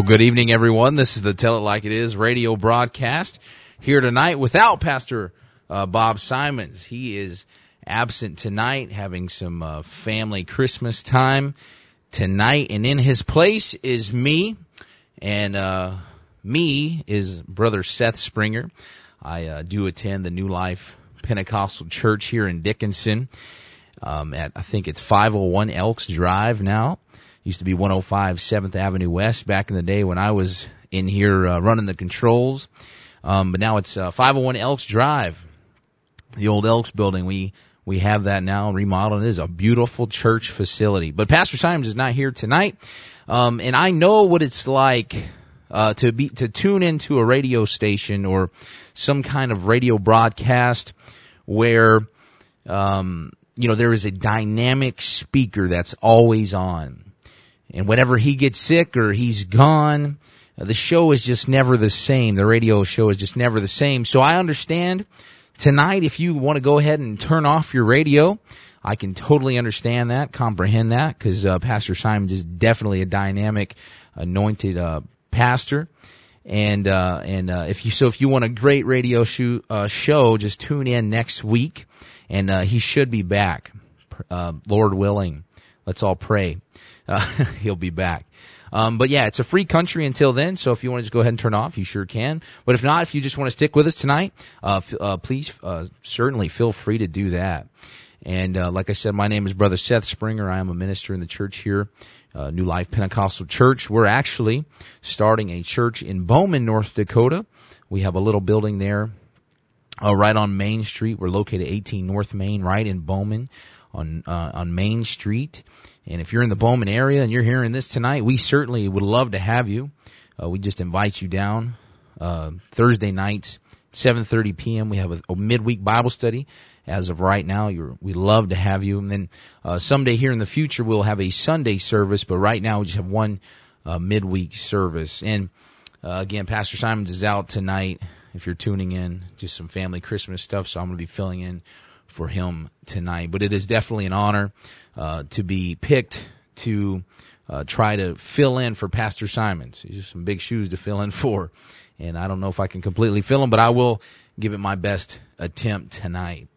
Well, good evening, everyone. This is the Tell It Like It Is radio broadcast here tonight without Pastor uh, Bob Simons. He is absent tonight, having some uh, family Christmas time tonight, and in his place is me, and uh, me is Brother Seth Springer. I uh, do attend the New Life Pentecostal Church here in Dickinson. Um, at I think it's 501 Elks Drive now used to be 105 7th Avenue West back in the day when I was in here uh, running the controls. Um, but now it's uh, 501 Elks Drive, the old Elks building. We we have that now remodeled. It is a beautiful church facility. But Pastor Simons is not here tonight, um, and I know what it's like uh, to be to tune into a radio station or some kind of radio broadcast where um, you know there is a dynamic speaker that's always on and whenever he gets sick or he's gone, uh, the show is just never the same. The radio show is just never the same. So I understand tonight if you want to go ahead and turn off your radio, I can totally understand that, comprehend that, because uh, Pastor Simon is definitely a dynamic, anointed uh, pastor. And uh, and uh, if you so if you want a great radio show, uh, show just tune in next week, and he should be back, Lord willing. Let's all pray uh, he'll be back. Um, but yeah, it's a free country until then. So if you want to just go ahead and turn off, you sure can. But if not, if you just want to stick with us tonight, uh, f- uh, please, uh, certainly feel free to do that. And, uh, like I said, my name is Brother Seth Springer. I am a minister in the church here, uh, New Life Pentecostal Church. We're actually starting a church in Bowman, North Dakota. We have a little building there, uh, right on Main Street. We're located 18 North Main, right in Bowman on, on Main Street. And if you're in the Bowman area and you're hearing this tonight, we certainly would love to have you. Uh, we just invite you down uh, Thursday nights, 7:30 p.m. We have a, a, midweek Bible study. As of right now, we love to have you. And then uh, someday here in the future, we'll have a Sunday service. But right now, we just have one uh, midweek service. And uh, again, Pastor Simons is out tonight. If you're tuning in, just some family Christmas stuff. So I'm going to be filling in for him tonight. But it is definitely an honor uh, to be picked to uh, try to fill in for Pastor Simons. These are some big shoes to fill in for, and I don't know if I can completely fill them, but I will give it my best attempt tonight.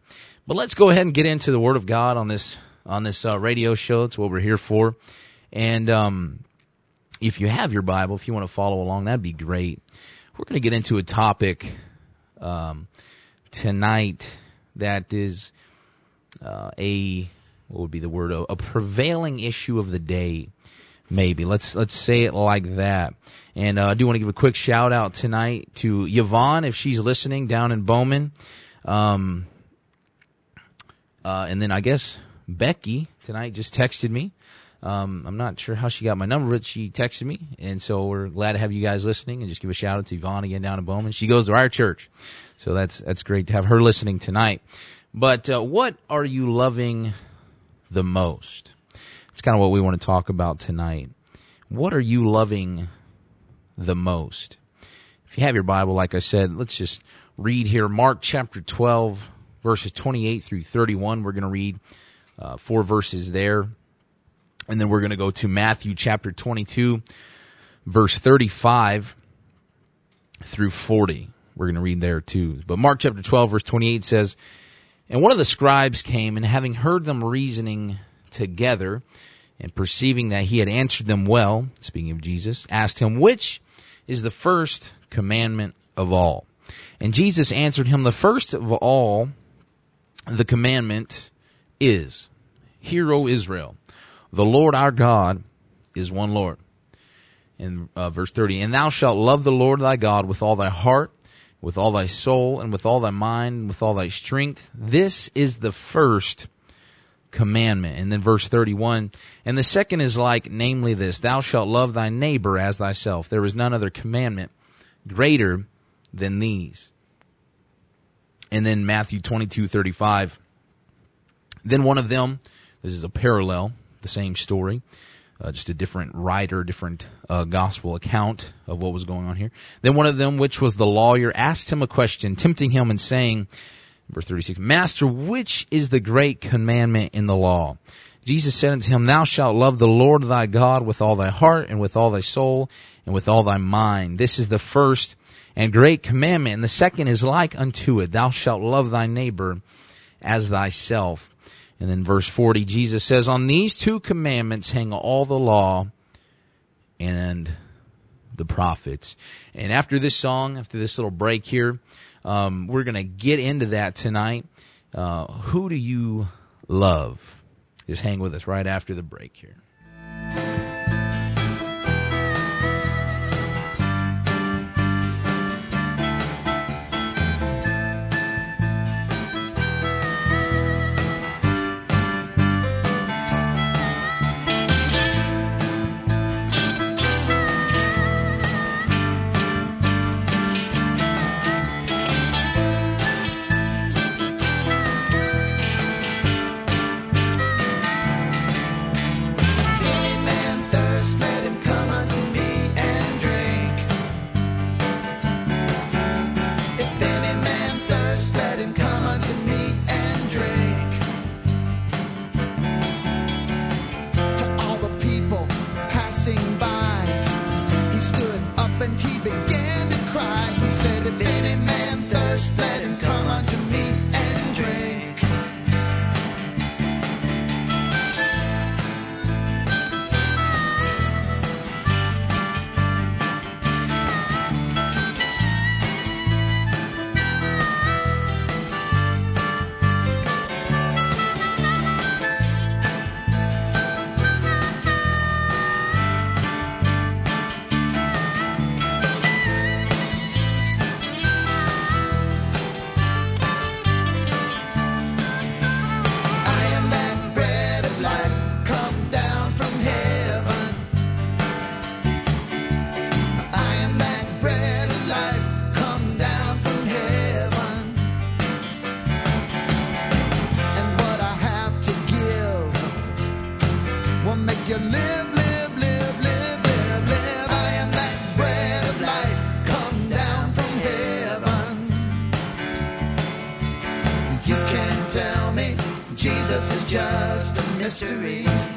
But let's go ahead and get into the Word of God on this on this uh, radio show. That's what we're here for. And um, if you have your Bible, if you want to follow along, that'd be great. We're going to get into a topic um, tonight that is uh, a what would be the word? A, prevailing issue of the day, maybe. Let's let's say it like that. And uh, I do want to give a quick shout out tonight to Yvonne if she's listening down in Bowman. Um, uh, and then I guess Becky tonight just texted me. Um, I'm not sure how she got my number, but she texted me, and so we're glad to have you guys listening. And just give a shout out to Yvonne again down in Bowman. She goes to our church, so that's that's great to have her listening tonight. But uh, what are you loving the most? It's kind of what we want to talk about tonight. What are you loving the most? If you have your Bible, like I said, let's just read here Mark chapter 12, verses 28 through 31. We're going to read uh, four verses there. And then we're going to go to Matthew chapter 22, verse 35 through 40. We're going to read there too. But Mark chapter 12, verse 28 says, And one of the scribes came, and having heard them reasoning together, and perceiving that he had answered them well, speaking of Jesus, asked him, Which is the first commandment of all? And Jesus answered him, The first of all, the commandment is, Hear, O Israel, the Lord our God is one Lord. In uh, verse 30, and thou shalt love the Lord thy God with all thy heart, with all thy soul, and with all thy mind, and with all thy strength. This is the first commandment. And then verse 31, and the second is like, namely this, thou shalt love thy neighbor as thyself. There is none other commandment greater than these. And then Matthew 22, 35, then one of them, this is a parallel, the same story, uh, just a different writer, different uh, gospel account of what was going on here. Then one of them, which was the lawyer, asked him a question, tempting him and saying, verse 36, Master, which is the great commandment in the law? Jesus said unto him, Thou shalt love the Lord thy God with all thy heart and with all thy soul and with all thy mind. This is the first and great commandment. And the second is like unto it. Thou shalt love thy neighbor as thyself. And then verse 40, Jesus says, On these two commandments hang all the law and the prophets. And after this song, after this little break here, um, we're going to get into that tonight. Uh, who do you love? Just hang with us right after the break here. mystery.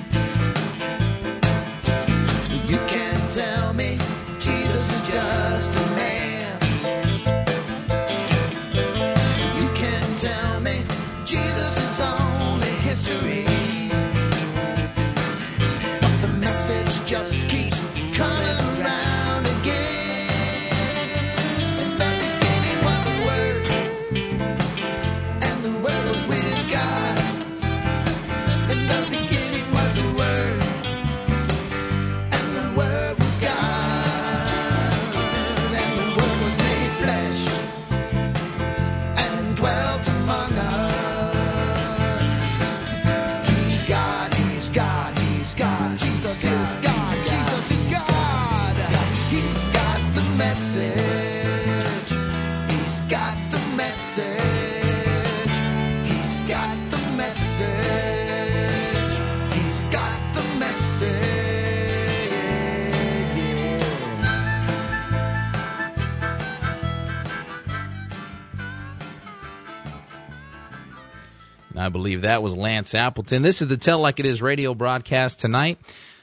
Believe that was Lance Appleton. This is the Tell Like It Is radio broadcast tonight.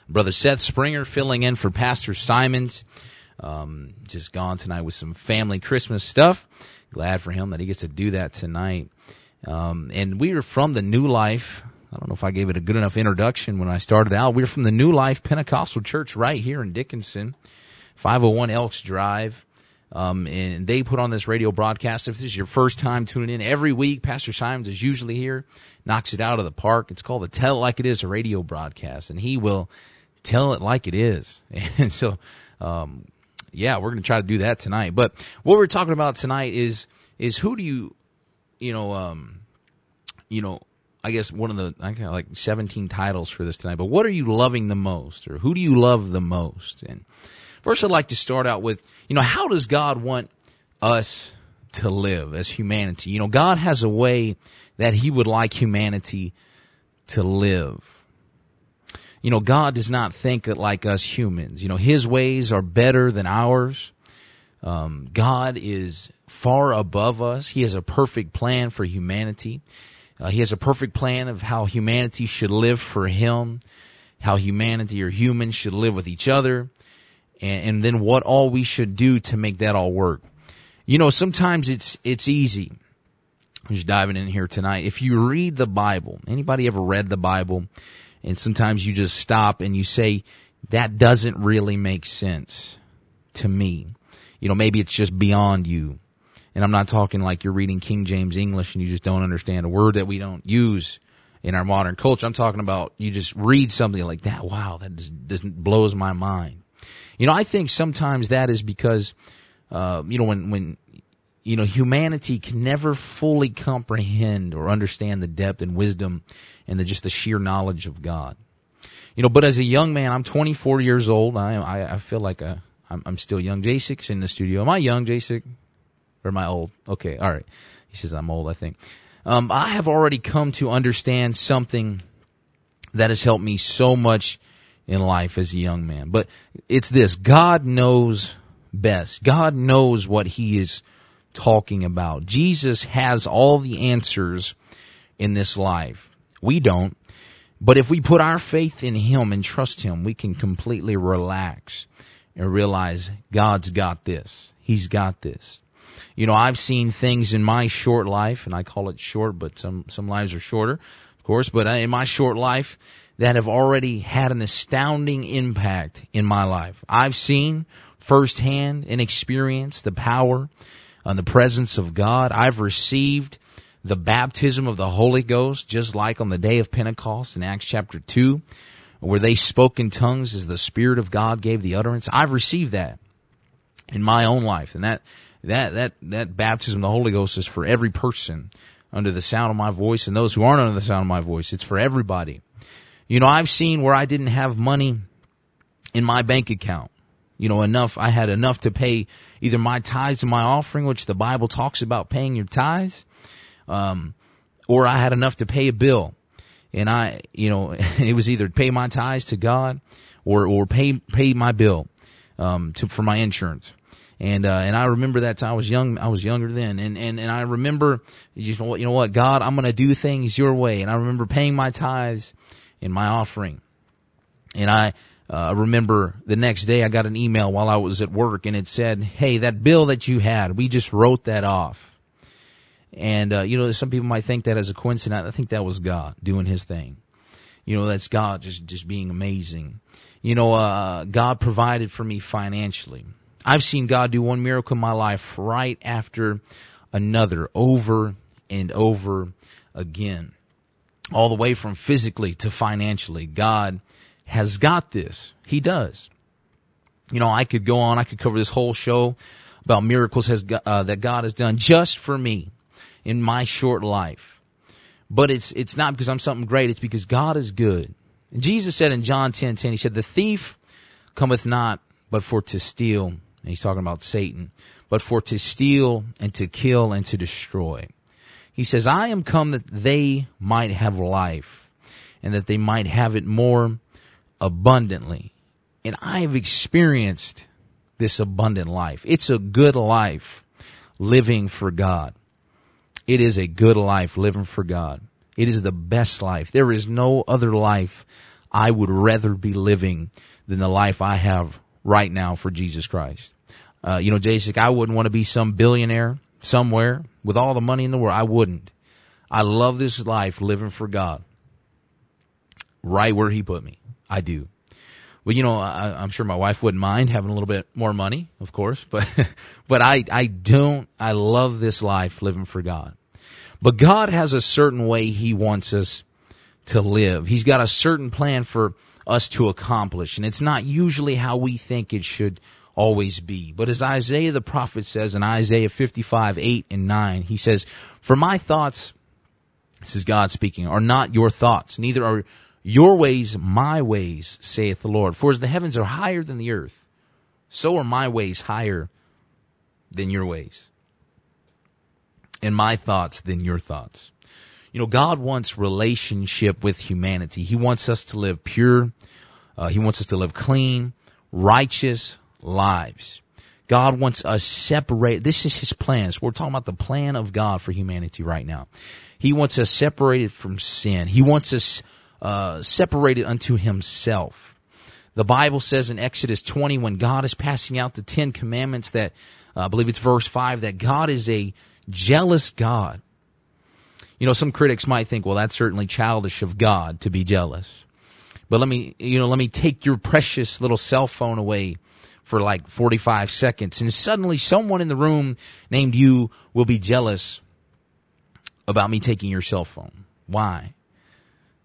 Brother Seth Springer filling in for Pastor Simons. Um, just gone tonight with some family Christmas stuff. Glad for him that he gets to do that tonight. Um, and we are from the New Life. I don't know if I gave it a good enough introduction when I started out. We're from the New Life Pentecostal Church right here in Dickinson, 501 Elks Drive. Um, and they put on this radio broadcast. If this is your first time tuning in every week, Pastor Simons is usually here, knocks it out of the park. It's called the Tell It Like It Is, a radio broadcast, and he will tell it like it is. And so, um, yeah, we're going to try to do that tonight. But what we're talking about tonight is, is who do you, you know, um, you know, I guess one of the, I of like 17 titles for this tonight, but what are you loving the most or who do you love the most? And, First, I'd like to start out with, you know, how does God want us to live as humanity? You know, God has a way that He would like humanity to live. You know, God does not think like us humans. You know, His ways are better than ours. Um, God is far above us. He has a perfect plan for humanity. Uh, he has a perfect plan of how humanity should live for Him, how humanity or humans should live with each other, and, and then what all we should do to make that all work. You know, sometimes it's it's easy. I'm just diving in here tonight. If you read the Bible, anybody ever read the Bible? And sometimes you just stop and you say, that doesn't really make sense to me. You know, maybe it's just beyond you. And I'm not talking like you're reading King James English and you just don't understand a word that we don't use in our modern culture. I'm talking about you just read something like that. Wow, that just, just blows my mind. You know, I think sometimes that is because, uh, you know, when, when, you know, humanity can never fully comprehend or understand the depth and wisdom and the, just the sheer knowledge of God. You know, but as a young man, I'm 24 years old. I, I, I feel like a, I'm, I'm still young. J6 in the studio. Am I young, J6? Or am I old? Okay, all right. He says I'm old, I think. Um, I have already come to understand something that has helped me so much in life as a young man. But it's this God knows best. God knows what He is talking about. Jesus has all the answers in this life. We don't. But if we put our faith in Him and trust Him, we can completely relax and realize God's got this. He's got this. You know, I've seen things in my short life, and I call it short, but some, some lives are shorter, of course, but uh, in my short life, that have already had an astounding impact in my life. I've seen firsthand and experienced the power and the presence of God. I've received the baptism of the Holy Ghost, just like on the day of Pentecost in Acts chapter 2, where they spoke in tongues as the Spirit of God gave the utterance. I've received that in my own life. And that, that, that, that baptism of the Holy Ghost is for every person under the sound of my voice and those who aren't under the sound of my voice. It's for everybody. You know, I've seen where I didn't have money in my bank account. You know, enough, I had enough to pay either my tithes and my offering, which the Bible talks about paying your tithes, um, or I had enough to pay a bill. And I, you know, it was either pay my tithes to God or, or pay, pay my bill, um, to, for my insurance. And, uh, and I remember that time I was young, I was younger then. And, and, and I remember, what, you know what, God, I'm going to do things your way. And I remember paying my tithes in my offering. And I uh, remember the next day I got an email while I was at work and it said, Hey, that bill that you had, we just wrote that off. And, uh, you know, some people might think that as a coincidence. I think that was God doing his thing. You know, that's God just, just being amazing. You know, uh, God provided for me financially. I've seen God do one miracle in my life right after another over and over again all the way from physically to financially. God has got this. He does. You know, I could go on, I could cover this whole show about miracles has, uh, that God has done just for me in my short life. But it's, it's not because I'm something great, it's because God is good. And Jesus said in John 10, 10, he said, the thief cometh not but for to steal. And he's talking about Satan, but for to steal and to kill and to destroy. He says, I am come that they might have life and that they might have it more abundantly. And I have experienced this abundant life. It's a good life living for God. It is a good life living for God. It is the best life. There is no other life I would rather be living than the life I have right now for Jesus Christ. Uh, you know, Jacek, I wouldn't want to be some billionaire somewhere with all the money in the world. I wouldn't. I love this life living for God. Right where He put me. I do. Well, you know, I, am sure my wife wouldn't mind having a little bit more money, of course, but, but I, I don't, I love this life living for God. But God has a certain way He wants us to live. He's got a certain plan for us to accomplish, and it's not usually how we think it should always be. But as Isaiah the prophet says in Isaiah 55, 8 and 9, he says, For my thoughts, this is God speaking, are not your thoughts, neither are your ways my ways, saith the Lord. For as the heavens are higher than the earth, so are my ways higher than your ways, and my thoughts than your thoughts. You know, God wants relationship with humanity. He wants us to live pure. Uh, he wants us to live clean, righteous lives. God wants us separate. This is His plans. We're talking about the plan of God for humanity right now. He wants us separated from sin. He wants us uh, separated unto himself. The Bible says in Exodus 20, when God is passing out the Ten Commandments, that uh, I believe it's verse 5, that God is a jealous God. You know, some critics might think, well, that's certainly childish of God to be jealous. But let me, you know, let me take your precious little cell phone away for like 45 seconds and suddenly someone in the room named you will be jealous about me taking your cell phone. Why?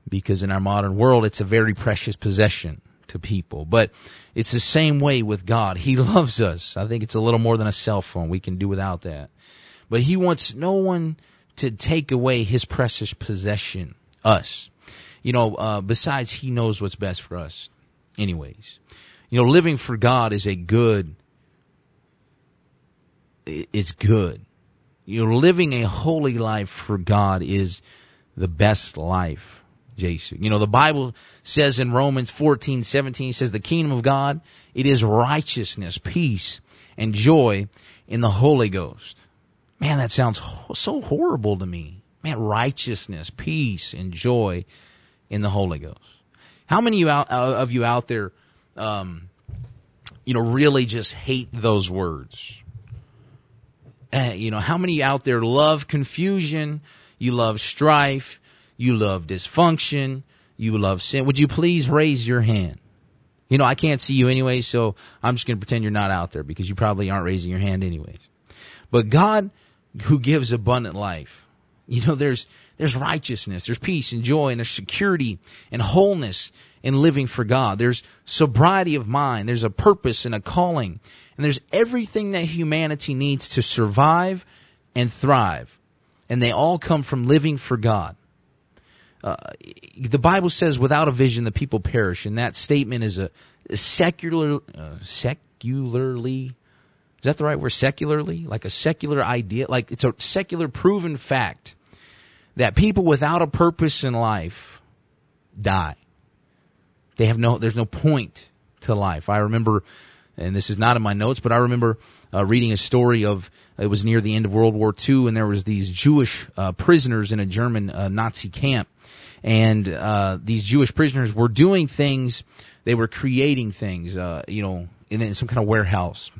because in our modern world, it's a very precious possession to people. But it's the same way with God. He loves us. I think it's a little more than a cell phone. We can do without that. But He wants no one to take away His precious possession, us. You know, uh, besides, He knows what's best for us, anyways. You know, living for God is a good, it's good. You know, living a holy life for God is the best life Jason. You know, the Bible says in Romans 14, 17, says the kingdom of God, it is righteousness, peace, and joy in the Holy Ghost. Man, that sounds so horrible to me. Man, righteousness, peace, and joy in the Holy Ghost. How many of you out there, um, you know, really just hate those words? Uh, you know, how many out there love confusion? You love strife. You love dysfunction. You love sin. Would you please raise your hand? You know, I can't see you anyway, so I'm just going to pretend you're not out there because you probably aren't raising your hand anyways. But God who gives abundant life, you know, there's, there's righteousness, there's peace and joy and there's security and wholeness in living for God. There's sobriety of mind. There's a purpose and a calling. And there's everything that humanity needs to survive and thrive. And they all come from living for God. Uh, the Bible says, "Without a vision, the people perish," and that statement is a, a secular, uh, secularly. Is that the right word? Secularly, like a secular idea, like it's a secular proven fact that people without a purpose in life die. They have no. There's no point to life. I remember, and this is not in my notes, but I remember uh, reading a story of it was near the end of World War II, and there was these Jewish uh, prisoners in a German uh, Nazi camp, and uh, these Jewish prisoners were doing things. They were creating things, uh, you know, in, some kind of warehouse.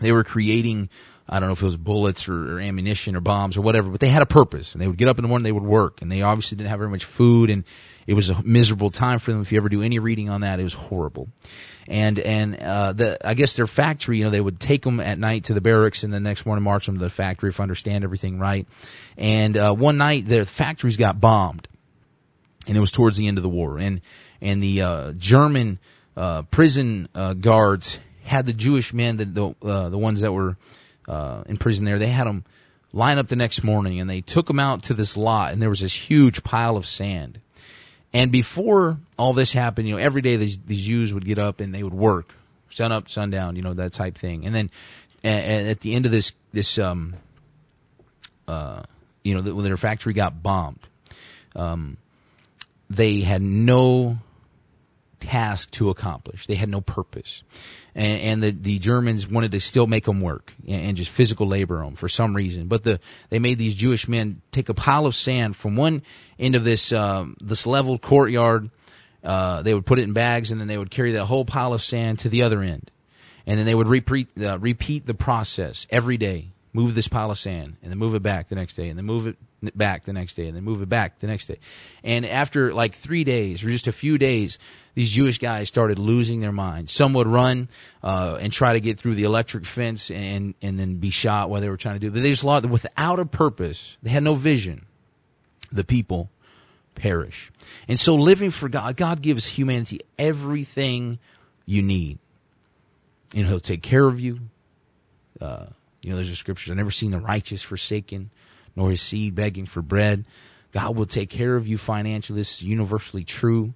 They were creating. I don't know if it was bullets or, or, ammunition or bombs or whatever, but they had a purpose. And they would get up in the morning, they would work, and they obviously didn't have very much food, and it was a miserable time for them. If you ever do any reading on that, it was horrible. And and uh, the I guess their factory, you know, they would take them at night to the barracks, and the next morning march them to the factory if I understand everything right. And uh, one night, their factories got bombed, and it was towards the end of the war. And and the uh, German uh, prison uh, guards had the Jewish men, the the, uh, the ones that were uh, in prison there, they had them line up the next morning, and they took them out to this lot, and there was this huge pile of sand. And before all this happened, you know, every day these, these Jews would get up and they would work, sun up, sundown, you know, that type thing. And then at the end of this, this, um, uh, you know, when their factory got bombed, um, they had no task to accomplish. They had no purpose. And, and the, the Germans wanted to still make them work and, and just physical labor them for some reason. But the, they made these Jewish men take a pile of sand from one end of this, um, this leveled courtyard. Uh, they would put it in bags and then they would carry that whole pile of sand to the other end. And then they would repeat, uh, repeat the process every day. Move this pile of sand and then move it back the next day and then move it back the next day and then move it back the next day. And after like three days or just a few days, these Jewish guys started losing their minds. Some would run uh, and try to get through the electric fence and and then be shot while they were trying to do. It. But they just lost without a purpose. They had no vision. The people perish. And so living for God, God gives humanity everything you need. You know, He'll take care of you. Uh, you know, there's a scripture, I've never seen the righteous forsaken, nor his seed begging for bread. God will take care of you financially. This is universally true.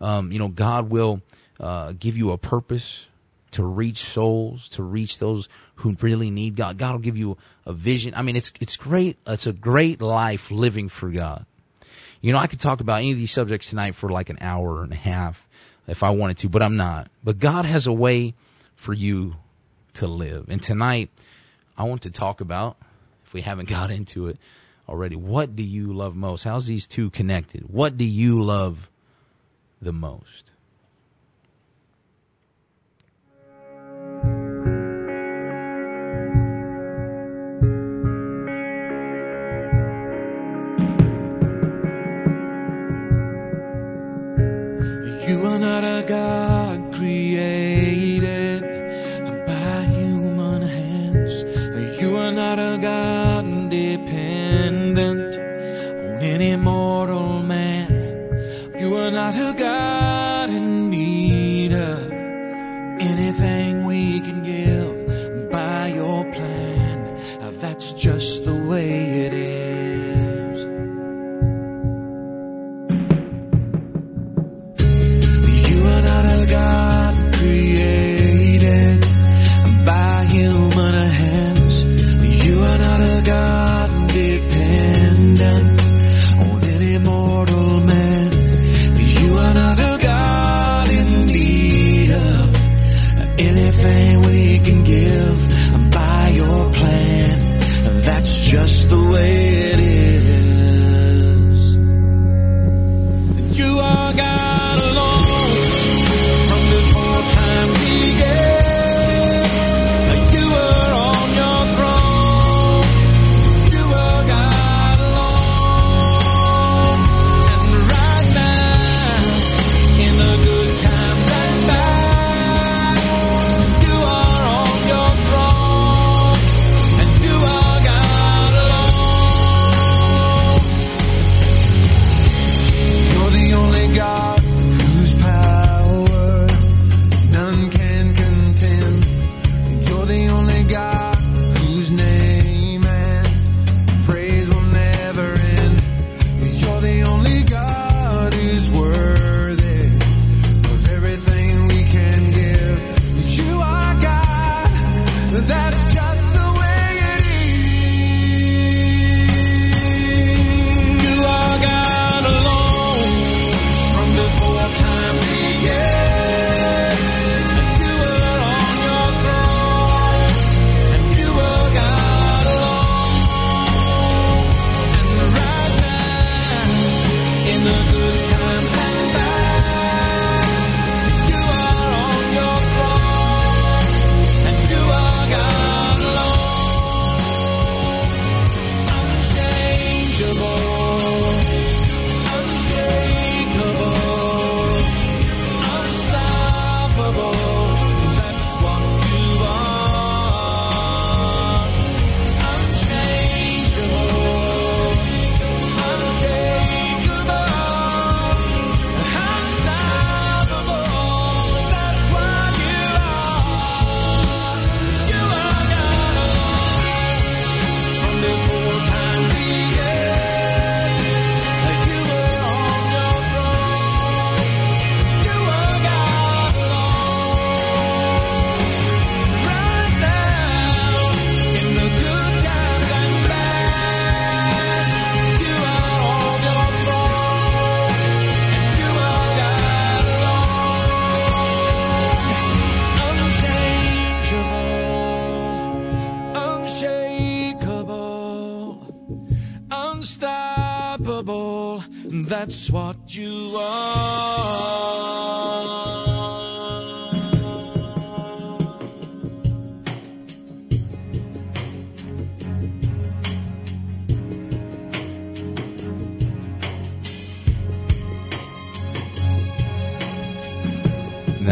Um, you know, God will uh, give you a purpose to reach souls, to reach those who really need God. God will give you a vision. I mean, it's it's great. It's a great life living for God. You know, I could talk about any of these subjects tonight for like an hour and a half if I wanted to, but I'm not. But God has a way for you to live. And tonight, I want to talk about we haven't got into it already. What do you love most? How's these two connected? What do you love the most?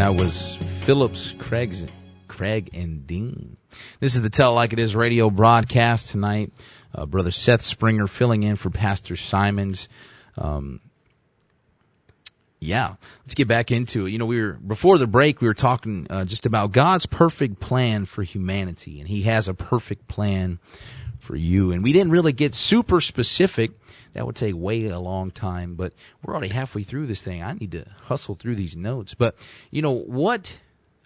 That was Phillips, Craig's, Craig, and Dean. This is the Tell Like It Is radio broadcast tonight. Uh, Brother Seth Springer filling in for Pastor Simons. Um, yeah, let's get back into it. You know, we were before the break. We were talking uh, just about God's perfect plan for humanity, and He has a perfect plan for you. And we didn't really get super specific that would take way a long time, but we're already halfway through this thing. I need to hustle through these notes. But, you know, what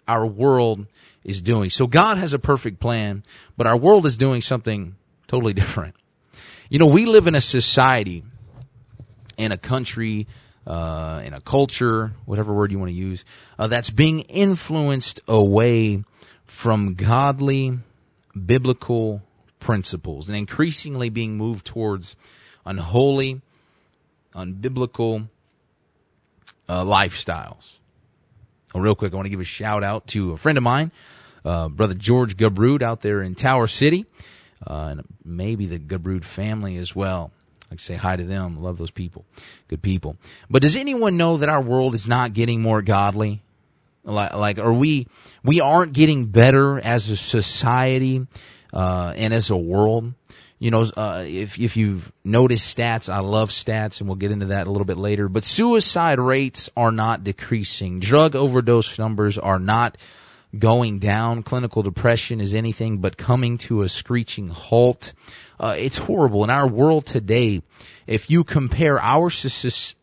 our world is doing. So God has a perfect plan, but our world is doing something totally different. You know, we live in a society, in a country, uh, in a culture, whatever word you want to use, uh, that's being influenced away from godly, biblical principles and increasingly being moved towards unholy, unbiblical uh, lifestyles. Oh, real quick, I want to give a shout out to a friend of mine, uh, brother George Gabrood out there in Tower City, uh, and maybe the Gabrood family as well. I say hi to them. Love those people. Good people. But does anyone know that our world is not getting more godly? Like, like are we, we aren't getting better as a society, uh, and as a world? you know, uh, if if you've noticed stats, I love stats, and we'll get into that a little bit later. But suicide rates are not decreasing. Drug overdose numbers are not going down. Clinical depression is anything but coming to a screeching halt. Uh, it's horrible in our world today. If you compare our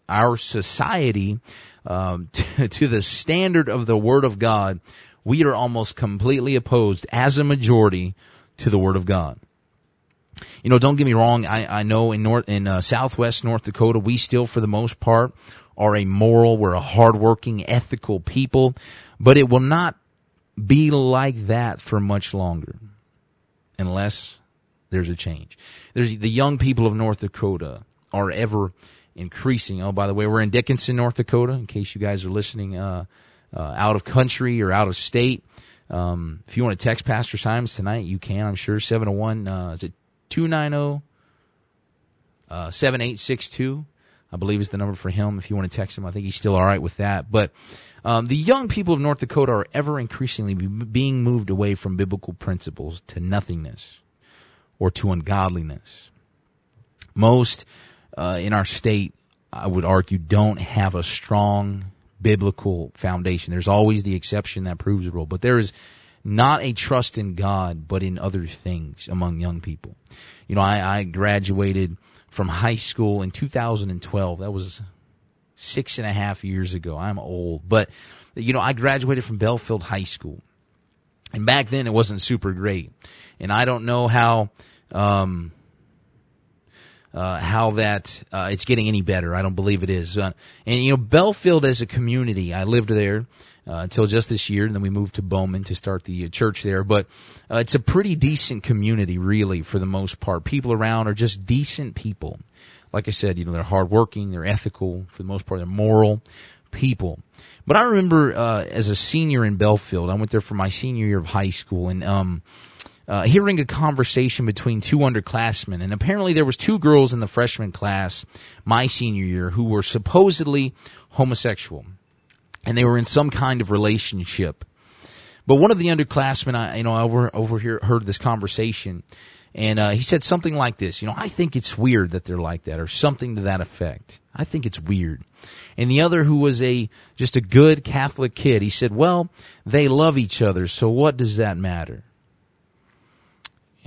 our society um, to, to the standard of the Word of God, we are almost completely opposed as a majority to the Word of God you know, don't get me wrong. I, I know in North, in uh, Southwest North Dakota, we still, for the most part, are a moral, we're a hardworking, ethical people, but it will not be like that for much longer unless there's a change. There's the young people of North Dakota are ever increasing. Oh, by the way, we're in Dickinson, North Dakota, in case you guys are listening, uh, uh, out of country or out of state. Um, if you want to text Pastor Simons tonight, you can, I'm sure. 701, uh, is it 290 uh, 7862. I believe is the number for him. If you want to text him, I think he's still all right with that. But um, the young people of North Dakota are ever increasingly being moved away from biblical principles to nothingness or to ungodliness. Most uh, in our state, I would argue, don't have a strong biblical foundation. There's always the exception that proves the rule, but there is not a trust in God, but in other things among young people. You know, I, I graduated from high school in 2012. That was six and a half years ago. I'm old, but you know, I graduated from Belfield High School. And back then it wasn't super great. And I don't know how, um, uh, how that uh, it's getting any better. I don't believe it is. Uh, and you know, Belfield as a community, I lived there uh, until just this year, and then we moved to Bowman to start the uh, church there. But uh, it's a pretty decent community, really, for the most part. People around are just decent people. Like I said, you know, they're hardworking, they're ethical, for the most part, they're moral people. But I remember uh, as a senior in Belfield, I went there for my senior year of high school, and um, uh, hearing a conversation between two underclassmen, and apparently there was two girls in the freshman class my senior year who were supposedly homosexual and they were in some kind of relationship. But one of the underclassmen, I, you know, over over here heard this conversation, and uh, he said something like this. You know, I think it's weird that they're like that, or something to that effect. I think it's weird. And the other, who was a just a good Catholic kid, he said, "Well, they love each other, so what does that matter?"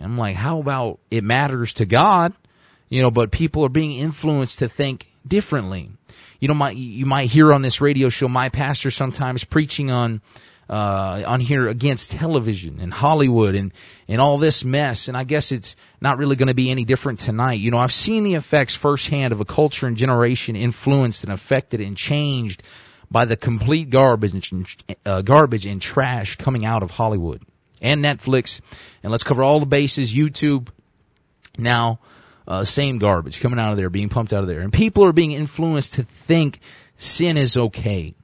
And I'm like, "How about it matters to God?" You know, but people are being influenced to think differently you know, my, you might hear on this radio show my pastor sometimes preaching on, uh, on here against television and Hollywood and, and all this mess. And I guess it's not really going to be any different tonight. You know, I've seen the effects firsthand of a culture and generation influenced and affected and changed by the complete garbage and, uh, garbage and trash coming out of Hollywood and Netflix. And let's cover all the bases, YouTube. Now, uh, same garbage coming out of there, being pumped out of there. And people are being influenced to think sin is okay.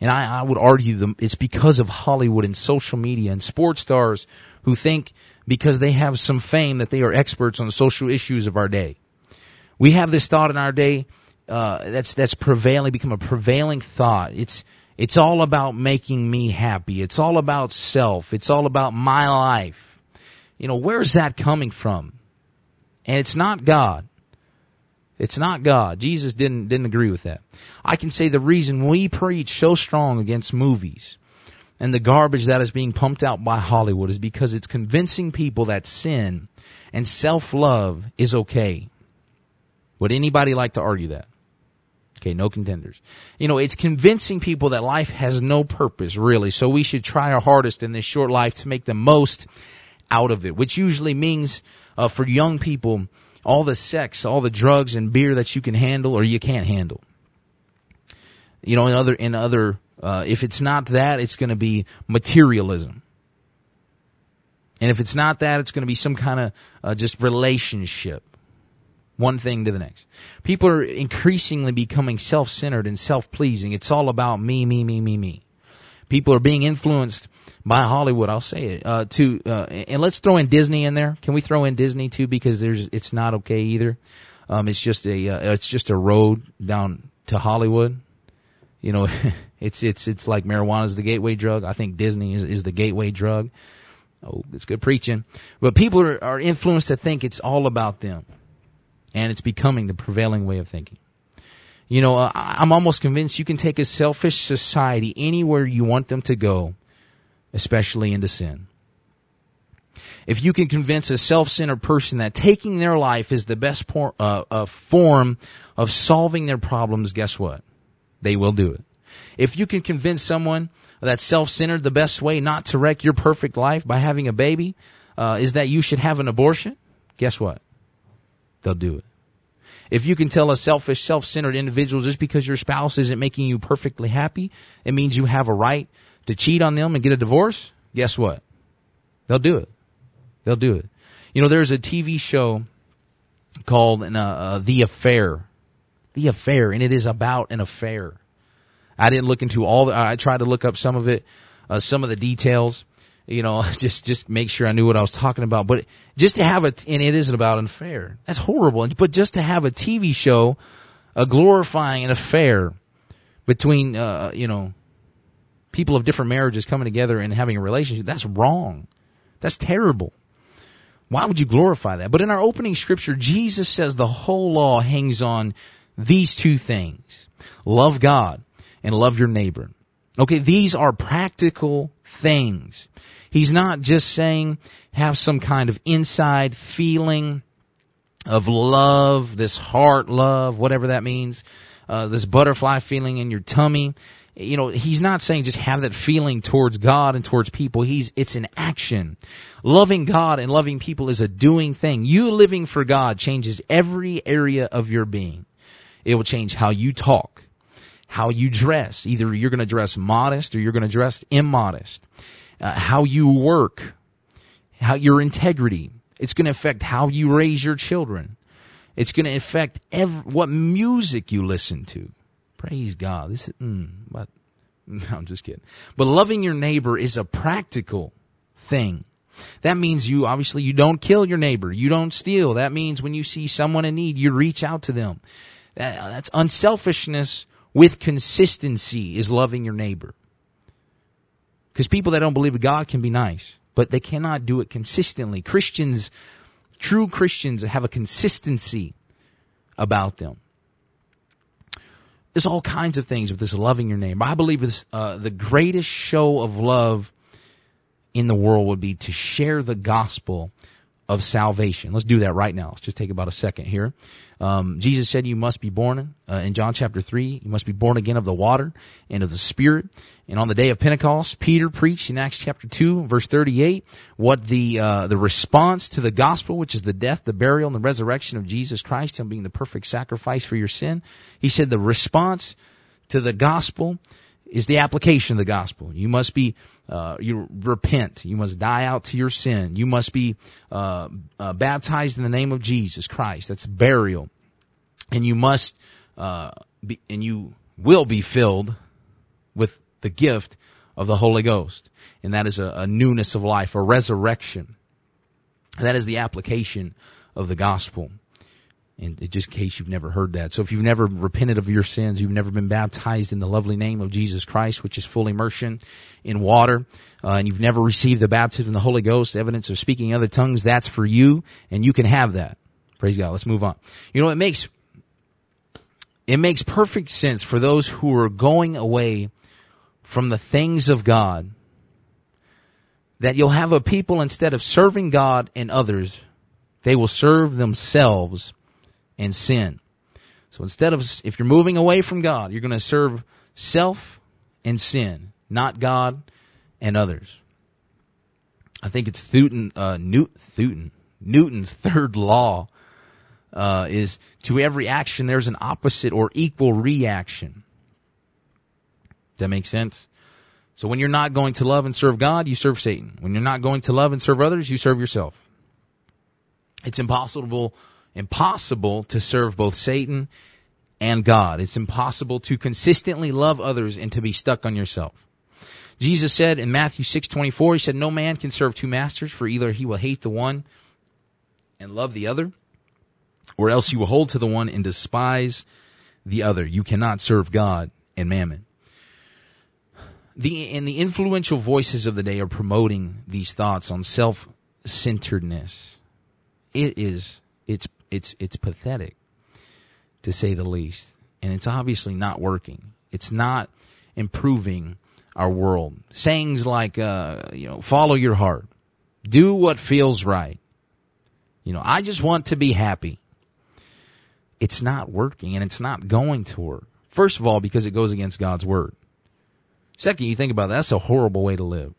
And I, I would argue them, it's because of Hollywood and social media and sports stars who think because they have some fame that they are experts on the social issues of our day. We have this thought in our day, uh, that's, that's prevailing, become a prevailing thought. It's, it's all about making me happy. It's all about self. It's all about my life. You know, where's that coming from? And it's not God. It's not God. Jesus didn't, didn't agree with that. I can say the reason we preach so strong against movies and the garbage that is being pumped out by Hollywood is because it's convincing people that sin and self-love is okay. Would anybody like to argue that? Okay, no contenders. You know, it's convincing people that life has no purpose, really, so we should try our hardest in this short life to make the most out of it, which usually means uh, for young people, all the sex, all the drugs and beer that you can handle or you can't handle. You know, in other, in other, uh, if it's not that, it's going to be materialism. And if it's not that, it's going to be some kind of uh, just relationship one thing to the next. People are increasingly becoming self-centered and self-pleasing. It's all about me, me, me, me, me. People are being influenced by Hollywood. I'll say it. Uh, to uh, and let's throw in Disney in there. Can we throw in Disney too? Because there's it's not okay either. Um, it's just a uh, it's just a road down to Hollywood. You know, it's it's it's like marijuana is the gateway drug. I think Disney is is the gateway drug. Oh, it's good preaching. But people are, are influenced to think it's all about them and it's becoming the prevailing way of thinking. You know, uh, I'm almost convinced you can take a selfish society anywhere you want them to go, especially into sin. If you can convince a self-centered person that taking their life is the best por- uh, uh, form of solving their problems, guess what? They will do it. If you can convince someone that self-centered the best way not to wreck your perfect life by having a baby uh, is that you should have an abortion, guess what? they'll do it. If you can tell a selfish, self-centered individual just because your spouse isn't making you perfectly happy, it means you have a right to cheat on them and get a divorce, guess what? They'll do it. They'll do it. You know, there's a TV show called uh, uh, The Affair. The Affair, and it is about an affair. I didn't look into all the, I tried to look up some of it, uh, some of the details you know, just just make sure I knew what I was talking about. But just to have a, and it isn't about an affair. That's horrible. But just to have a TV show, a glorifying an affair between, uh, you know, people of different marriages coming together and having a relationship, that's wrong. That's terrible. Why would you glorify that? But in our opening scripture, Jesus says the whole law hangs on these two things. Love God and love your neighbor. Okay, these are practical things. He's not just saying have some kind of inside feeling of love, this heart love, whatever that means, uh, this butterfly feeling in your tummy. You know, he's not saying just have that feeling towards God and towards people. He's, it's an action. Loving God and loving people is a doing thing. You living for God changes every area of your being. It will change how you talk, how you dress. Either you're going to dress modest or you're going to dress immodest uh, how you work, how your integrity. It's going to affect how you raise your children. It's going to affect what music you listen to. Praise God. This is, mm, but no, I'm just kidding. But loving your neighbor is a practical thing. That means you obviously you don't kill your neighbor. You don't steal. That means when you see someone in need, you reach out to them. That, that's unselfishness with consistency is loving your neighbor. Because people that don't believe in God can be nice, but they cannot do it consistently. Christians, true Christians have a consistency about them. There's all kinds of things with this loving your neighbor. I believe this, uh, the greatest show of love in the world would be to share the gospel of salvation. Let's do that right now. Let's just take about a second here. Um, Jesus said you must be born uh, in John chapter 3. You must be born again of the water and of the Spirit. And on the day of Pentecost, Peter preached in Acts chapter 2, verse 38, what the, uh, the response to the gospel, which is the death, the burial, and the resurrection of Jesus Christ, Him being the perfect sacrifice for your sin. He said the response to the gospel is the application of the gospel. You must be, uh, you repent. You must die out to your sin. You must be uh, uh, baptized in the name of Jesus Christ. That's burial, and you must uh, be, and you will be filled with the gift of the Holy Ghost, and that is a, a newness of life, a resurrection. That is the application of the gospel. And just in case you've never heard that. So if you've never repented of your sins, you've never been baptized in the lovely name of Jesus Christ, which is full immersion in water, uh, and you've never received the baptism of the Holy Ghost, evidence of speaking other tongues, that's for you, and you can have that. Praise God. Let's move on. You know, it makes, it makes perfect sense for those who are going away from the things of God that you'll have a people instead of serving God and others, they will serve themselves and sin. So instead of, if you're moving away from God, you're going to serve self and sin, not God and others. I think it's Newton, uh, Newton, Newton's third law uh, is to every action there's an opposite or equal reaction. That make sense? So when you're not going to love and serve God, you serve Satan. When you're not going to love and serve others, you serve yourself. It's impossible impossible to serve both Satan and God. It's impossible to consistently love others and to be stuck on yourself. Jesus said in Matthew 6:24, he said no man can serve two masters for either he will hate the one and love the other or else you will hold to the one and despise the other. You cannot serve God and mammon. The and the influential voices of the day are promoting these thoughts on self-centeredness. It is it's it's it's pathetic to say the least. And it's obviously not working. It's not improving our world. Sayings like uh, you know follow your heart. Do what feels right. You know i just want to be happy. It's not working and it's not going to work. First of all because it goes against god's word. Second you think about that, that's a horrible way to live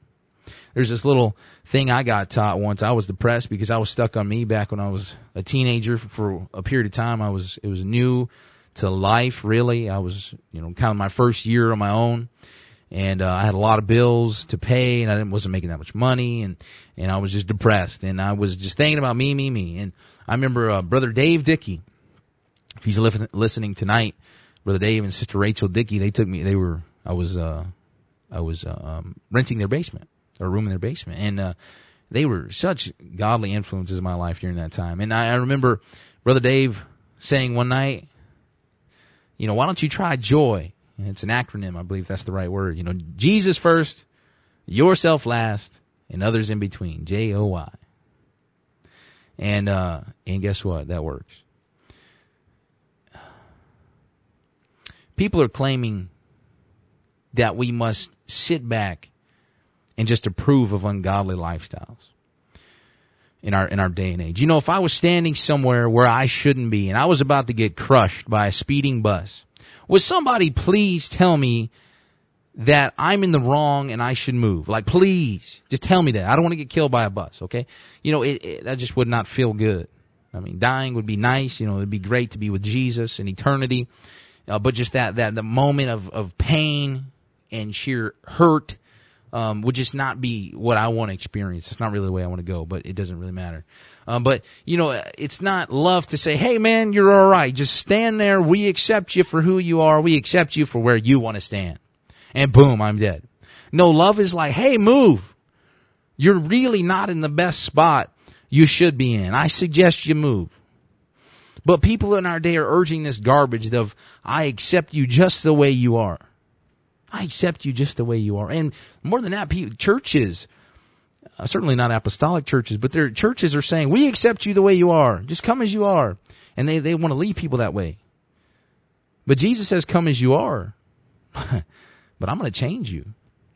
there's this little thing I got taught once. I was depressed because I was stuck on me back when I was a teenager for a period of time. I was, it was new to life, really. I was, you know, kind of my first year on my own. And, uh, I had a lot of bills to pay and I wasn't making that much money and, and I was just depressed and I was just thinking about me, me, me. And I remember, uh, brother Dave Dickey, if he's li- listening tonight, brother Dave and sister Rachel Dickey, they took me, they were, I was, uh, I was, uh, um, renting their basement a room in their basement. And, uh, they were such godly influences in my life during that time. And I, I remember Brother Dave saying one night, you know, why don't you try joy? And it's an acronym. I believe that's the right word. You know, Jesus first, yourself last, and others in between. J O Y. And, uh, and guess what? That works. People are claiming that we must sit back and just approve of ungodly lifestyles in our in our day and age. You know, if I was standing somewhere where I shouldn't be and I was about to get crushed by a speeding bus, would somebody please tell me that I'm in the wrong and I should move? Like, please, just tell me that. I don't want to get killed by a bus. Okay, you know, it, it, that just would not feel good. I mean, dying would be nice. You know, it'd be great to be with Jesus in eternity, uh, but just that that the moment of of pain and sheer hurt um, would just not be what I want to experience. It's not really the way I want to go, but it doesn't really matter. Um, but you know, it's not love to say, "Hey, man, you're all right. Just stand there. We accept you for who you are. We accept you for where you want to stand." And boom, I'm dead. No, love is like, "Hey, move. You're really not in the best spot you should be in. I suggest you move." But people in our day are urging this garbage of, "I accept you just the way you are." I accept you just the way you are. And more than that, churches, uh, certainly not apostolic churches, but their churches are saying, we accept you the way you are. Just come as you are. And they, they want to leave people that way. But Jesus says, come as you are. but I'm going to change you.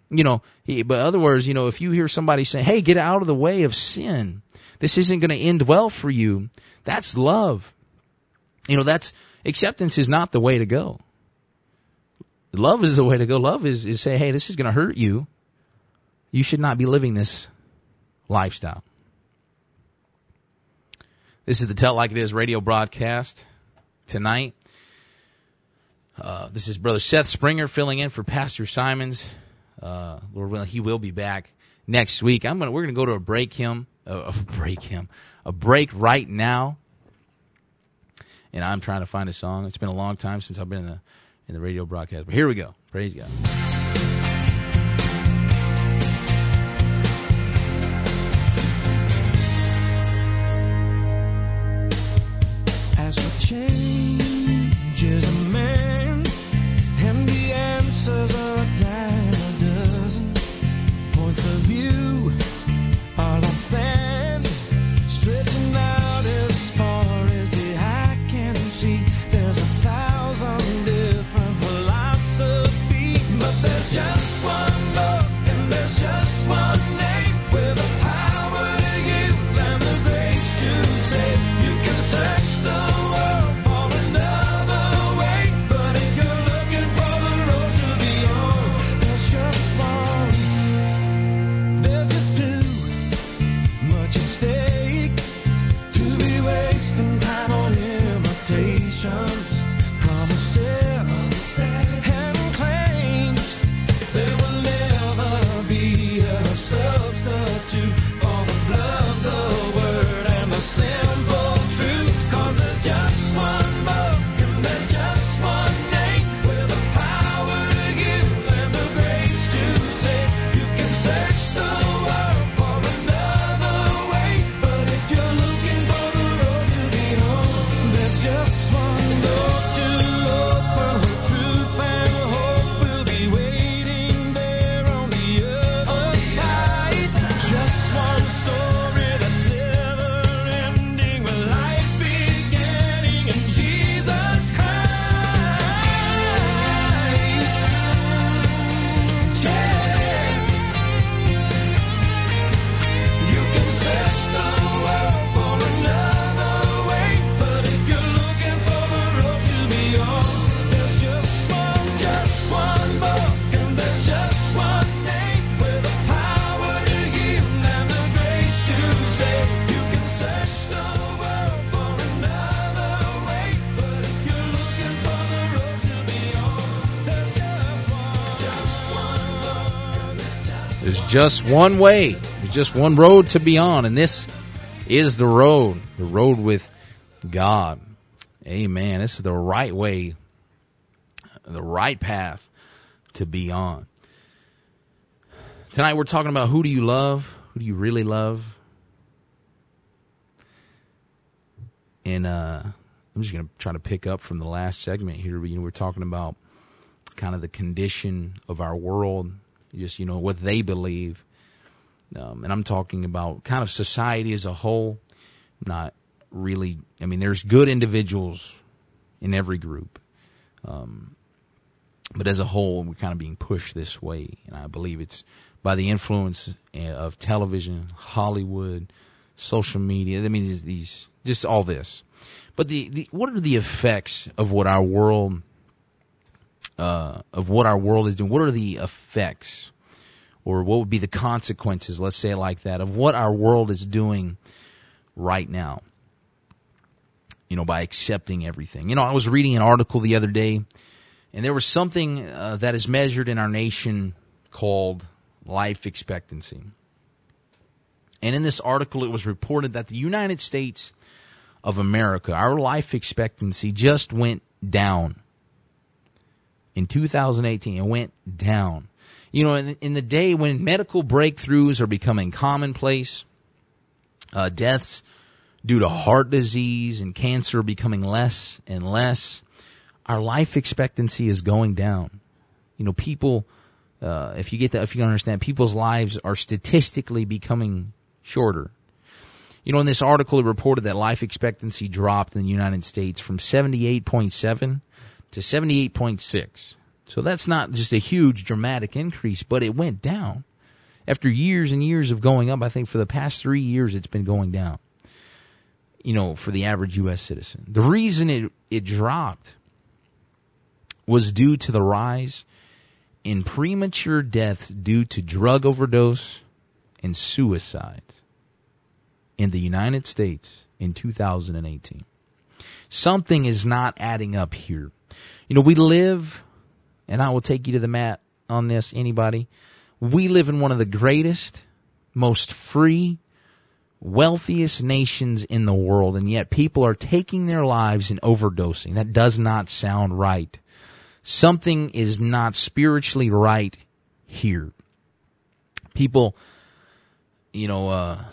You know, he, but other words, you know, if you hear somebody saying, hey, get out of the way of sin. This isn't going to end well for you. That's love. You know, that's acceptance is not the way to go. Love is the way to go. Love is, is say, hey, this is going to hurt you. You should not be living this lifestyle. This is the Tell Like It Is radio broadcast tonight. Uh, this is Brother Seth Springer filling in for Pastor Simons. Uh, Lord willing, he will be back next week. I'm gonna we're gonna go to a break him uh, a break him a break right now. And I'm trying to find a song. It's been a long time since I've been in the in the radio broadcast, but here we go. Praise God. Just one way. There's just one road to be on, and this is the road. The road with God. Amen. This is the right way, the right path to be on. Tonight we're talking about who do you love? Who do you really love? And uh, I'm just going to try to pick up from the last segment here. You know, we're talking about kind of the condition of our world, just you know what they believe, um, and I'm talking about kind of society as a whole. Not really. I mean, there's good individuals in every group, um, but as a whole, we're kind of being pushed this way, and I believe it's by the influence uh, of television, Hollywood, social media. I mean, these, these just all this. But the, the what are the effects of what our world uh, of what our world is doing. What are the effects, or what would be the consequences? Let's say like that of what our world is doing right now. You know, by accepting everything. You know, I was reading an article the other day, and there was something uh, that is measured in our nation called life expectancy. And in this article, it was reported that the United States of America, our life expectancy just went down in 2018. It went down. You know, in, in the day when medical breakthroughs are becoming commonplace, uh, deaths due to heart disease and cancer are becoming less and less, our life expectancy is going down. You know, people, uh, if you get that, if you understand, people's lives are statistically becoming shorter. You know, in this article, it reported that life expectancy dropped in the United States from 78.7 to 78.6. So that's not just a huge dramatic increase, but it went down. After years and years of going up, I think for the past three years it's been going down. You know, for the average U.S. citizen. The reason it, it dropped was due to the rise in premature deaths due to drug overdose and suicides in the United States in 2018. Something is not adding up here. You know, we live, and I will take you to the mat on this, anybody. We live in one of the greatest, most free, wealthiest nations in the world, and yet people are taking their lives and overdosing. That does not sound right. Something is not spiritually right here. People, you know, uh,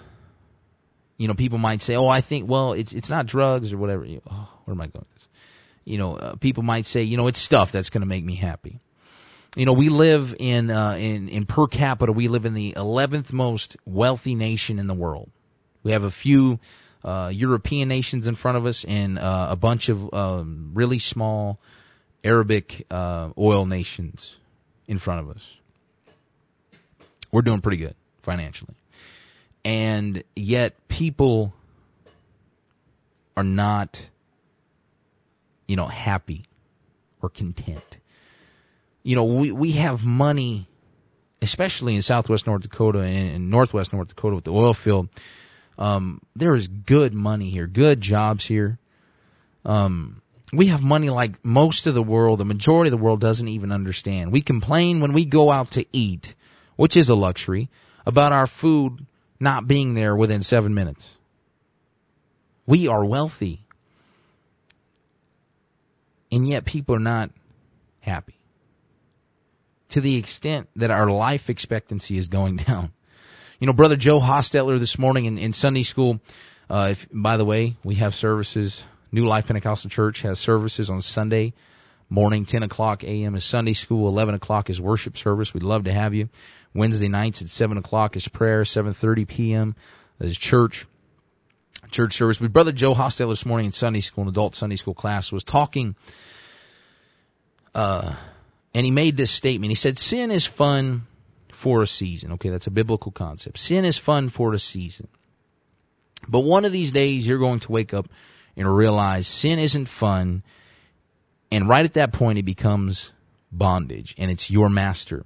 you know, people might say, "Oh, I think, well, it's it's not drugs or whatever." Oh, where am I going with this? You know, uh, people might say, "You know, it's stuff that's going to make me happy." You know, we live in uh, in in per capita, we live in the 11th most wealthy nation in the world. We have a few uh, European nations in front of us and uh, a bunch of um, really small Arabic uh, oil nations in front of us. We're doing pretty good financially. And yet people are not, you know, happy or content. You know, we, we have money, especially in southwest North Dakota and northwest North Dakota with the oil field um, there is good money here, good jobs here. Um, we have money like most of the world, the majority of the world doesn't even understand. We complain when we go out to eat, which is a luxury, about our food not being there within seven minutes. We are wealthy. And yet people are not happy. To the extent that our life expectancy is going down. You know, Brother Joe Hostetler this morning in, in Sunday school. Uh, if, by the way, we have services. New Life Pentecostal Church has services on Sunday morning, 10 o'clock a.m. is Sunday school, 11 o'clock is worship service. We'd love to have you. Wednesday nights at 7 o'clock is prayer, 7.30 p.m. is church, church service. But Brother Joe Hostetler this morning in Sunday school, an adult Sunday school class, was talking, uh, and he made this statement. He said, sin is fun for a season. Okay, that's a biblical concept. Sin is fun for a season. But one of these days you're going to wake up and realize sin isn't fun. And right at that point it becomes bondage and it's your master.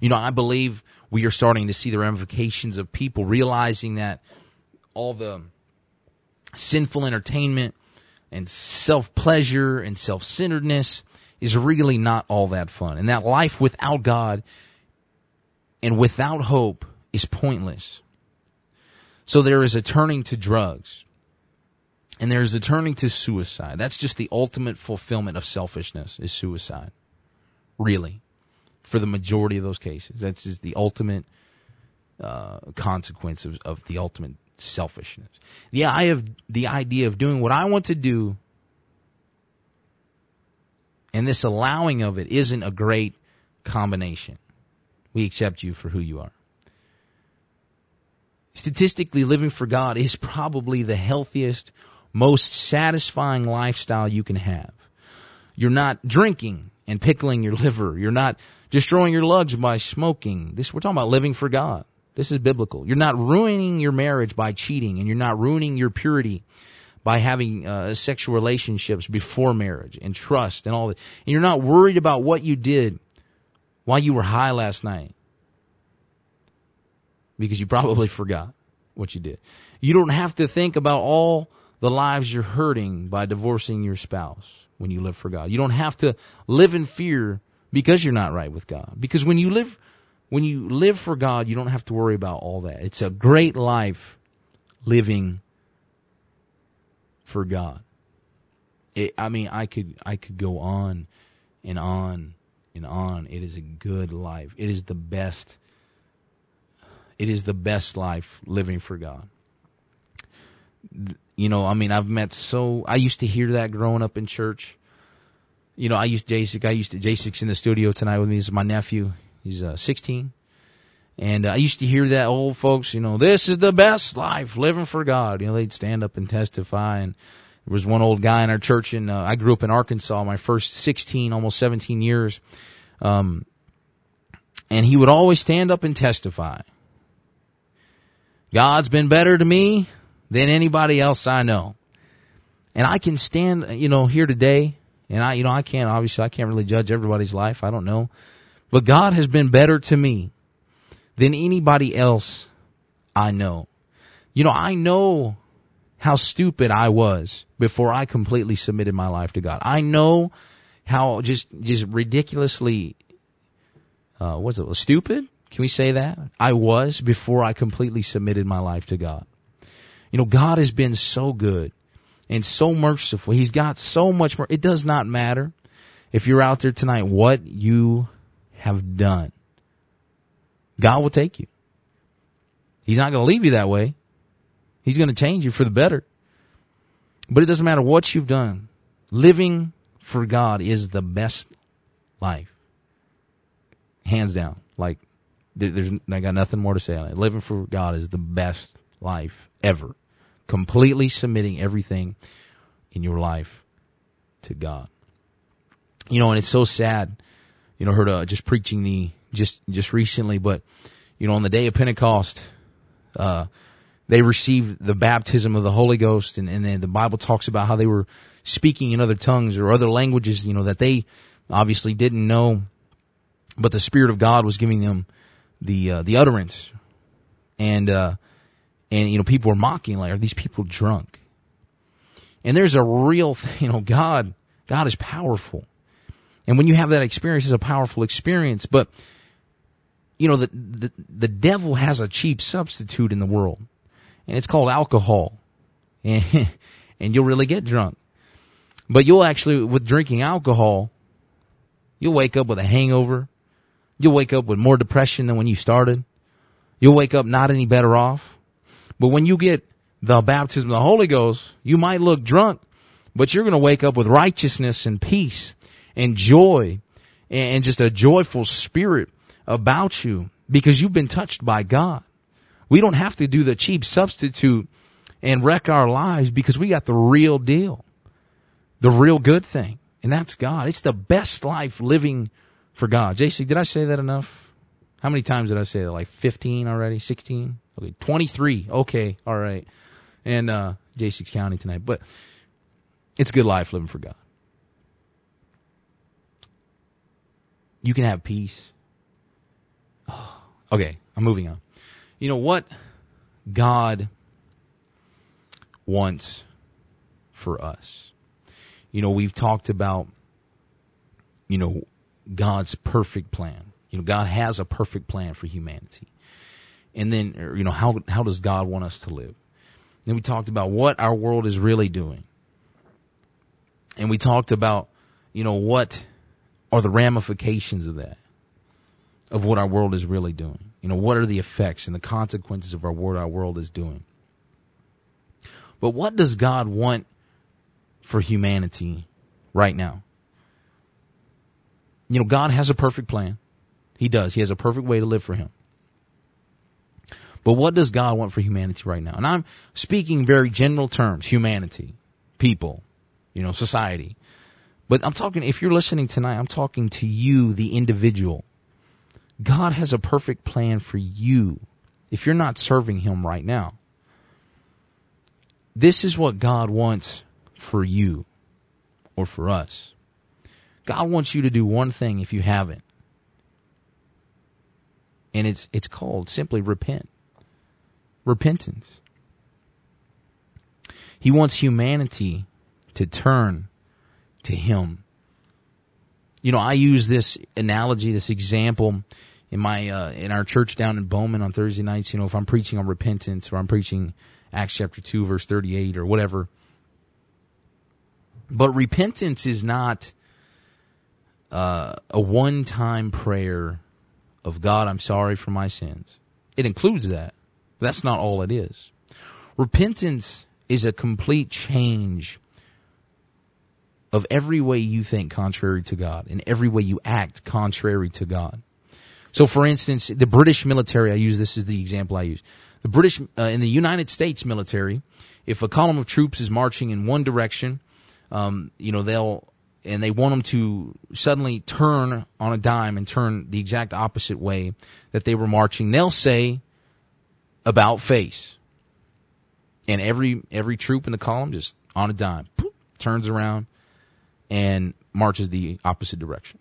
You know, I believe we are starting to see the ramifications of people realizing that all the sinful entertainment and self pleasure and self centeredness is really not all that fun. And that life without God and without hope is pointless. So there is a turning to drugs. And there is a turning to suicide. That's just the ultimate fulfillment of selfishness is suicide. Really. For the majority of those cases. That's just the ultimate uh, consequence of, of the ultimate selfishness. Yeah, I have the idea of doing what I want to do and this allowing of it isn't a great combination. We accept you for who you are. Statistically, living for God is probably the healthiest, most satisfying lifestyle you can have. You're not drinking and pickling your liver. You're not destroying your lungs by smoking. This, we're talking about living for God. This is biblical. You're not ruining your marriage by cheating and you're not ruining your purity by having uh, sexual relationships before marriage and trust and all that. And you're not worried about what you did while you were high last night because you probably forgot what you did. You don't have to think about all the lives you're hurting by divorcing your spouse when you live for God. You don't have to live in fear because you're not right with God. Because when you live when you live for God, you don't have to worry about all that. It's a great life living for God. It, I mean, I could I could go on and on and on. It is a good life. It is the best. It is the best life living for God. You know, I mean, I've met so. I used to hear that growing up in church. You know, I used JC. I used to JC's in the studio tonight with me. This is my nephew. He's uh, 16. And uh, I used to hear that old folks, you know, this is the best life, living for God. You know, they'd stand up and testify. And there was one old guy in our church, and uh, I grew up in Arkansas, my first 16, almost 17 years. Um, and he would always stand up and testify. God's been better to me than anybody else I know. And I can stand, you know, here today, and I, you know, I can't, obviously, I can't really judge everybody's life. I don't know. But God has been better to me than anybody else I know. You know, I know how stupid I was before I completely submitted my life to God. I know how just just ridiculously uh what's it stupid? Can we say that? I was before I completely submitted my life to God. You know, God has been so good and so merciful. He's got so much more. It does not matter if you're out there tonight what you have done. God will take you. He's not going to leave you that way. He's going to change you for the better. But it doesn't matter what you've done. Living for God is the best life. Hands down. Like, there's, I got nothing more to say on it. Living for God is the best life ever. Completely submitting everything in your life to God. You know, and it's so sad. You know, heard uh, just preaching the just just recently, but you know, on the day of Pentecost, uh, they received the baptism of the Holy Ghost, and, and the Bible talks about how they were speaking in other tongues or other languages, you know, that they obviously didn't know, but the Spirit of God was giving them the uh, the utterance, and uh, and you know, people were mocking like, "Are these people drunk?" And there's a real, you know, God, God is powerful, and when you have that experience, it's a powerful experience. But you know, the the, the devil has a cheap substitute in the world, and it's called alcohol, and and you'll really get drunk. But you'll actually, with drinking alcohol, you'll wake up with a hangover. You'll wake up with more depression than when you started. You'll wake up not any better off. But when you get the baptism of the Holy Ghost, you might look drunk, but you're going to wake up with righteousness and peace and joy and just a joyful spirit about you because you've been touched by God. We don't have to do the cheap substitute and wreck our lives because we got the real deal the real good thing, and that's God. It's the best life living for God. JC, did I say that enough? How many times did I say that? Like 15 already? 16? Okay, 23. Okay, all right. And uh, JC's counting tonight. But it's a good life living for God. You can have peace. Okay, I'm moving on. You know what God wants for us? you know, we've talked about, you know, God's perfect plan. You know, God has a perfect plan for humanity. And then, er, you know, how, how does God want us to live? Then we talked about what our world is really doing. And we talked about, you know, what are the ramifications of that, of what our world is really doing. You know, what are the effects and the consequences of our what our world is doing. But what does God want for humanity right now. You know, God has a perfect plan. He does. He has a perfect way to live for him. But what does God want for humanity right now? And I'm speaking very general terms, humanity, people, you know, society. But I'm talking, if you're listening tonight, I'm talking to you, the individual. God has a perfect plan for you if you're not serving Him right now. This is what God wants for you or for us. God wants you to do one thing if you haven't. And it's it's called simply repent. Repentance. He wants humanity to turn to him. You know, I use this analogy, this example in my uh, in our church down in Bowman on Thursday nights, you know, if I'm preaching on repentance or I'm preaching Acts chapter 2 verse 38 or whatever, but repentance is not uh, a one time prayer of God, I'm sorry for my sins. It includes that. But that's not all it is. Repentance is a complete change of every way you think contrary to God and every way you act contrary to God. So, for instance, the British military, I use this as the example I use. The British, uh, in the United States military, if a column of troops is marching in one direction um, you know, they'll, and they want them to suddenly turn on a dime and turn the exact opposite way that they were marching. They'll say, about face. And every, every troop in the column just on a dime, poof, turns around and marches the opposite direction.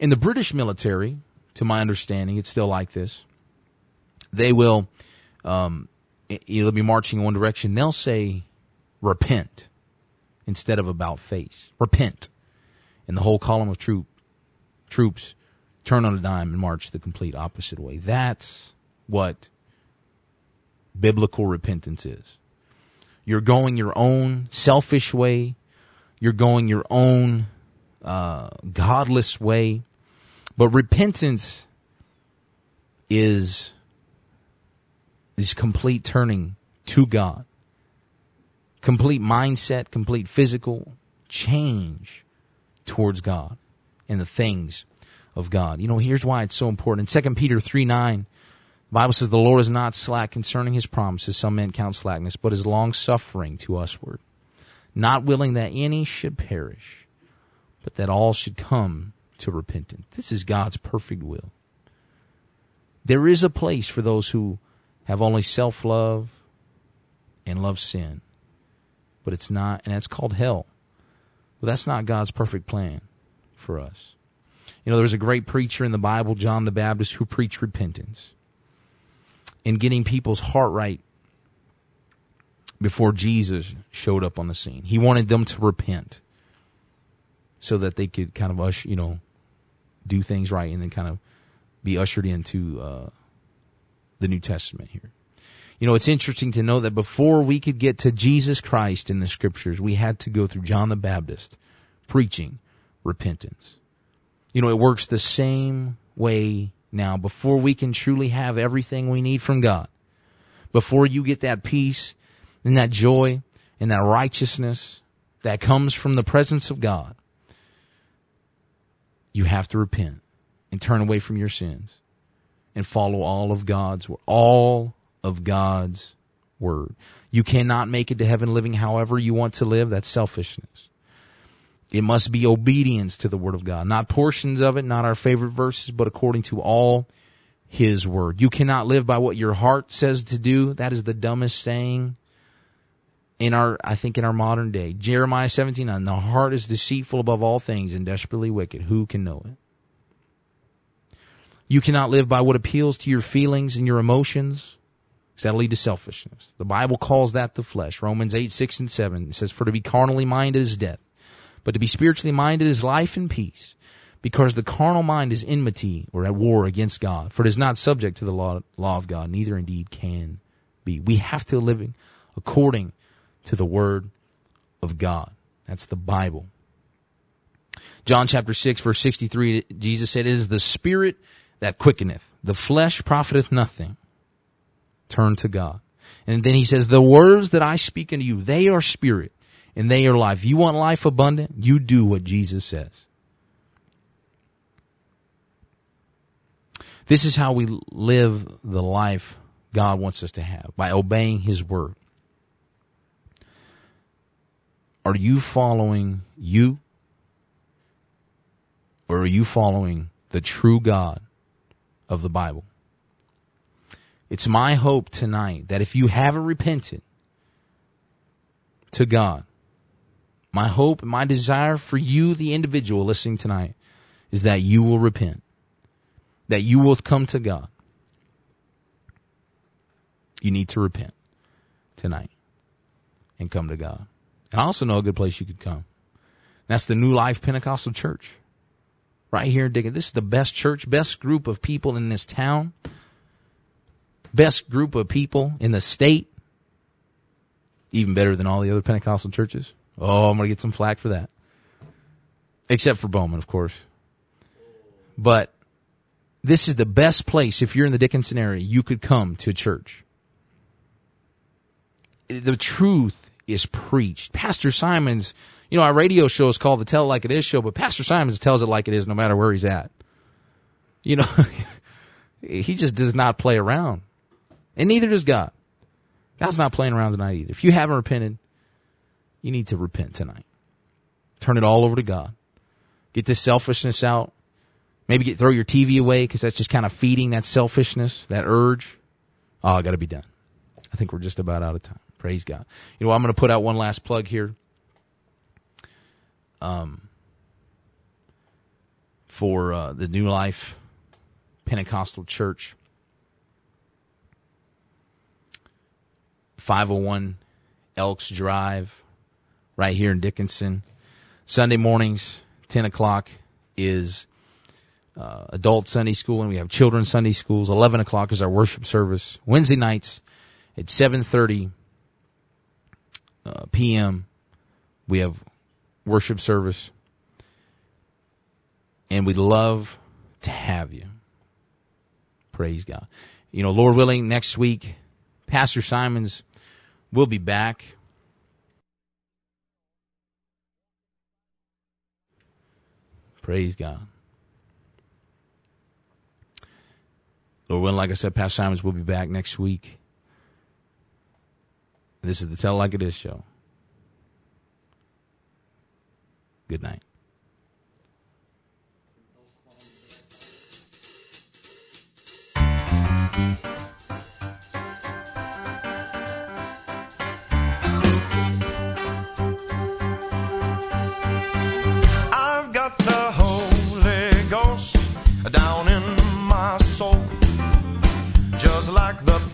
In the British military, to my understanding, it's still like this. They will, um, they'll be marching in one direction. They'll say repent instead of about face. Repent. And the whole column of troop, troops turn on a dime and march the complete opposite way. That's what biblical repentance is. You're going your own selfish way. You're going your own uh, godless way. But repentance is is complete turning to God. Complete mindset, complete physical change towards God and the things of God. You know, here's why it's so important. In 2 Peter 3 9, the Bible says, The Lord is not slack concerning his promises, some men count slackness, but is long suffering to usward, not willing that any should perish, but that all should come to repentance. This is God's perfect will. There is a place for those who have only self love and love sin, but it's not, and that's called hell. Well, that's not God's perfect plan for us. You know, there was a great preacher in the Bible, John the Baptist, who preached repentance and getting people's heart right before Jesus showed up on the scene. He wanted them to repent so that they could kind of usher, you know, do things right and then kind of be ushered into uh, the New Testament here. You know, it's interesting to know that before we could get to Jesus Christ in the scriptures, we had to go through John the Baptist preaching repentance. You know, it works the same way now. Before we can truly have everything we need from God, before you get that peace and that joy and that righteousness that comes from the presence of God, you have to repent and turn away from your sins and follow all of God's word all of God's word. You cannot make it to heaven living however you want to live. That's selfishness. It must be obedience to the word of God, not portions of it, not our favorite verses, but according to all his word. You cannot live by what your heart says to do. That is the dumbest saying in our, I think in our modern day. Jeremiah 17, the heart is deceitful above all things and desperately wicked. Who can know it? You cannot live by what appeals to your feelings and your emotions. That'll lead to selfishness. The Bible calls that the flesh. Romans 8, 6, and 7 says, For to be carnally minded is death, but to be spiritually minded is life and peace. Because the carnal mind is enmity or at war against God. For it is not subject to the law, law of God, neither indeed can be. We have to live according to the word of God. That's the Bible. John chapter 6 verse 63, Jesus said, It is the spirit that quickeneth. The flesh profiteth nothing. Turn to God. And then he says, the words that I speak unto you, they are spirit and they are life. You want life abundant? You do what Jesus says. This is how we live the life God wants us to have by obeying His word. Are you following you? Or are you following the true God of the Bible? It's my hope tonight that if you haven't repented to God, my hope and my desire for you, the individual listening tonight, is that you will repent, that you will come to God. You need to repent tonight and come to God. And I also know a good place you could come. That's the New Life Pentecostal Church. Right here in Dickens. This is the best church, best group of people in this town, best group of people in the state. Even better than all the other Pentecostal churches. Oh, I'm going to get some flack for that. Except for Bowman, of course. But this is the best place if you're in the Dickinson area you could come to church. The truth is preached. Pastor Simons, you know, our radio show is called the Tell It Like It Is show, but Pastor Simons tells it like it is no matter where he's at. You know, he just does not play around. And neither does God. God's not playing around tonight either. If you haven't repented, you need to repent tonight. Turn it all over to God. Get this selfishness out. Maybe get throw your TV away because that's just kind of feeding that selfishness, that urge. Oh, I got to be done. I think we're just about out of time. Praise God. You know, I'm going to put out one last plug here. Um, for uh, the New Life Pentecostal Church, 501 Elks Drive, right here in Dickinson. Sunday mornings, 10 o'clock is uh, adult Sunday school, and we have children's Sunday schools. 11 o'clock is our worship service. Wednesday nights at 7.30 uh, p.m. We have worship service, and we'd love to have you. Praise God. You know, Lord willing, next week, Pastor Simons will be back. Praise God. Lord willing, like I said, Pastor Simons will be back next week. This is the Tell Like It Is show. Good night. I've got the Holy Ghost down in my soul, just like the